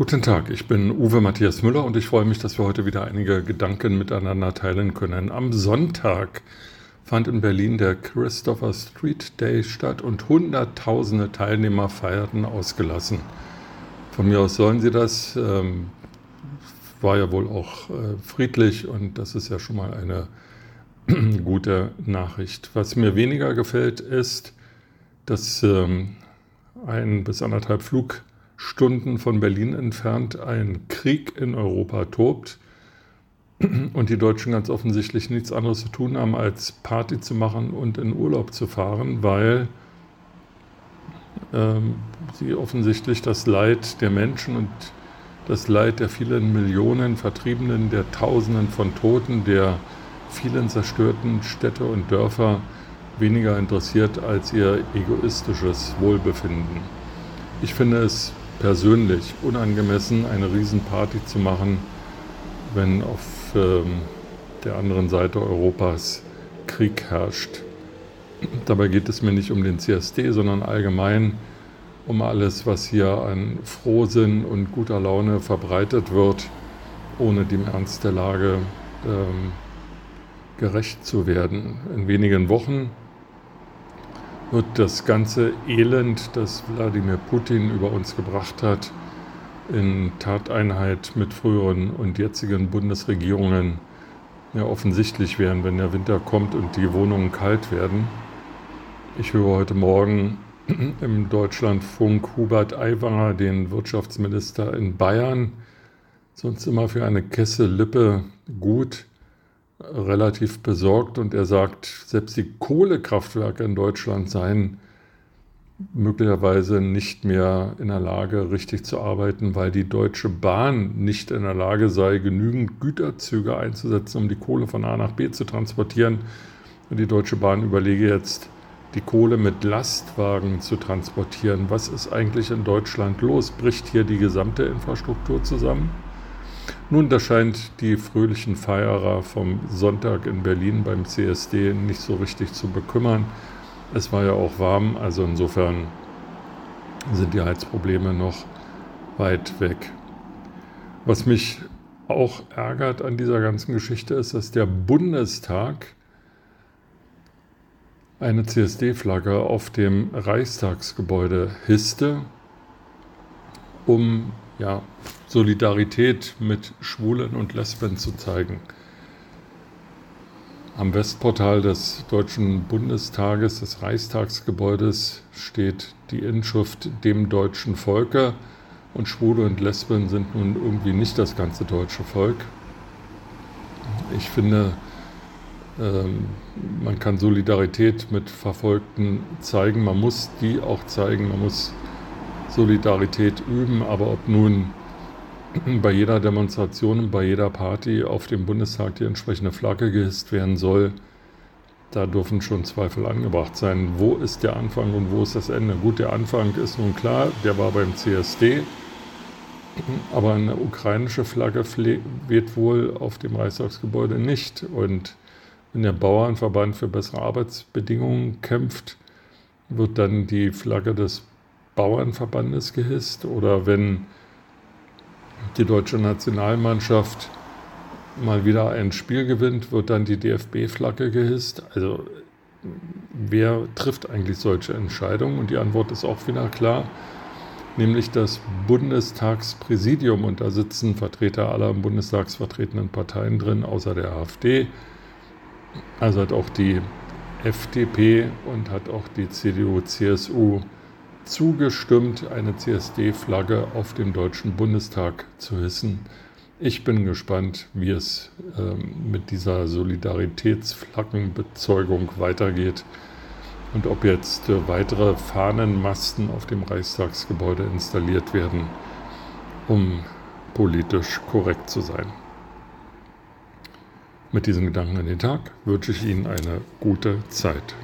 Guten Tag, ich bin Uwe Matthias Müller und ich freue mich, dass wir heute wieder einige Gedanken miteinander teilen können. Am Sonntag fand in Berlin der Christopher Street Day statt und Hunderttausende Teilnehmer feierten ausgelassen. Von mir aus sollen sie das. Ähm, war ja wohl auch äh, friedlich und das ist ja schon mal eine gute Nachricht. Was mir weniger gefällt, ist, dass ähm, ein bis anderthalb Flug Stunden von Berlin entfernt ein Krieg in Europa tobt und die Deutschen ganz offensichtlich nichts anderes zu tun haben, als Party zu machen und in Urlaub zu fahren, weil ähm, sie offensichtlich das Leid der Menschen und das Leid der vielen Millionen Vertriebenen, der Tausenden von Toten, der vielen zerstörten Städte und Dörfer weniger interessiert als ihr egoistisches Wohlbefinden. Ich finde es persönlich unangemessen, eine Riesenparty zu machen, wenn auf ähm, der anderen Seite Europas Krieg herrscht. Dabei geht es mir nicht um den CSD, sondern allgemein um alles, was hier an Frohsinn und guter Laune verbreitet wird, ohne dem Ernst der Lage ähm, gerecht zu werden. In wenigen Wochen wird das ganze Elend, das Wladimir Putin über uns gebracht hat, in Tateinheit mit früheren und jetzigen Bundesregierungen ja offensichtlich werden, wenn der Winter kommt und die Wohnungen kalt werden. Ich höre heute Morgen im Deutschlandfunk Hubert Aiwanger, den Wirtschaftsminister in Bayern, sonst immer für eine Kesse Lippe gut, relativ besorgt und er sagt, selbst die Kohlekraftwerke in Deutschland seien möglicherweise nicht mehr in der Lage, richtig zu arbeiten, weil die Deutsche Bahn nicht in der Lage sei, genügend Güterzüge einzusetzen, um die Kohle von A nach B zu transportieren. Und die Deutsche Bahn überlege jetzt, die Kohle mit Lastwagen zu transportieren. Was ist eigentlich in Deutschland los? Bricht hier die gesamte Infrastruktur zusammen? Nun, da scheint die fröhlichen Feierer vom Sonntag in Berlin beim CSD nicht so richtig zu bekümmern. Es war ja auch warm, also insofern sind die Heizprobleme noch weit weg. Was mich auch ärgert an dieser ganzen Geschichte ist, dass der Bundestag eine CSD-Flagge auf dem Reichstagsgebäude hisste, um ja, Solidarität mit Schwulen und Lesben zu zeigen. Am Westportal des Deutschen Bundestages, des Reichstagsgebäudes, steht die Inschrift dem deutschen Volke und Schwule und Lesben sind nun irgendwie nicht das ganze deutsche Volk. Ich finde, ähm, man kann Solidarität mit Verfolgten zeigen, man muss die auch zeigen, man muss Solidarität üben, aber ob nun bei jeder Demonstration, bei jeder Party auf dem Bundestag die entsprechende Flagge gehisst werden soll, da dürfen schon Zweifel angebracht sein. Wo ist der Anfang und wo ist das Ende? Gut, der Anfang ist nun klar, der war beim CSD, aber eine ukrainische Flagge weht wohl auf dem Reichstagsgebäude nicht. Und wenn der Bauernverband für bessere Arbeitsbedingungen kämpft, wird dann die Flagge des Bauernverbandes gehisst oder wenn die deutsche Nationalmannschaft mal wieder ein Spiel gewinnt, wird dann die DFB-Flagge gehisst. Also wer trifft eigentlich solche Entscheidungen? Und die Antwort ist auch wieder klar, nämlich das Bundestagspräsidium. Und da sitzen Vertreter aller im Bundestags vertretenen Parteien drin, außer der AfD. Also hat auch die FDP und hat auch die CDU, CSU zugestimmt, eine CSD-Flagge auf dem Deutschen Bundestag zu hissen. Ich bin gespannt, wie es ähm, mit dieser Solidaritätsflaggenbezeugung weitergeht und ob jetzt äh, weitere Fahnenmasten auf dem Reichstagsgebäude installiert werden, um politisch korrekt zu sein. Mit diesen Gedanken an den Tag wünsche ich Ihnen eine gute Zeit.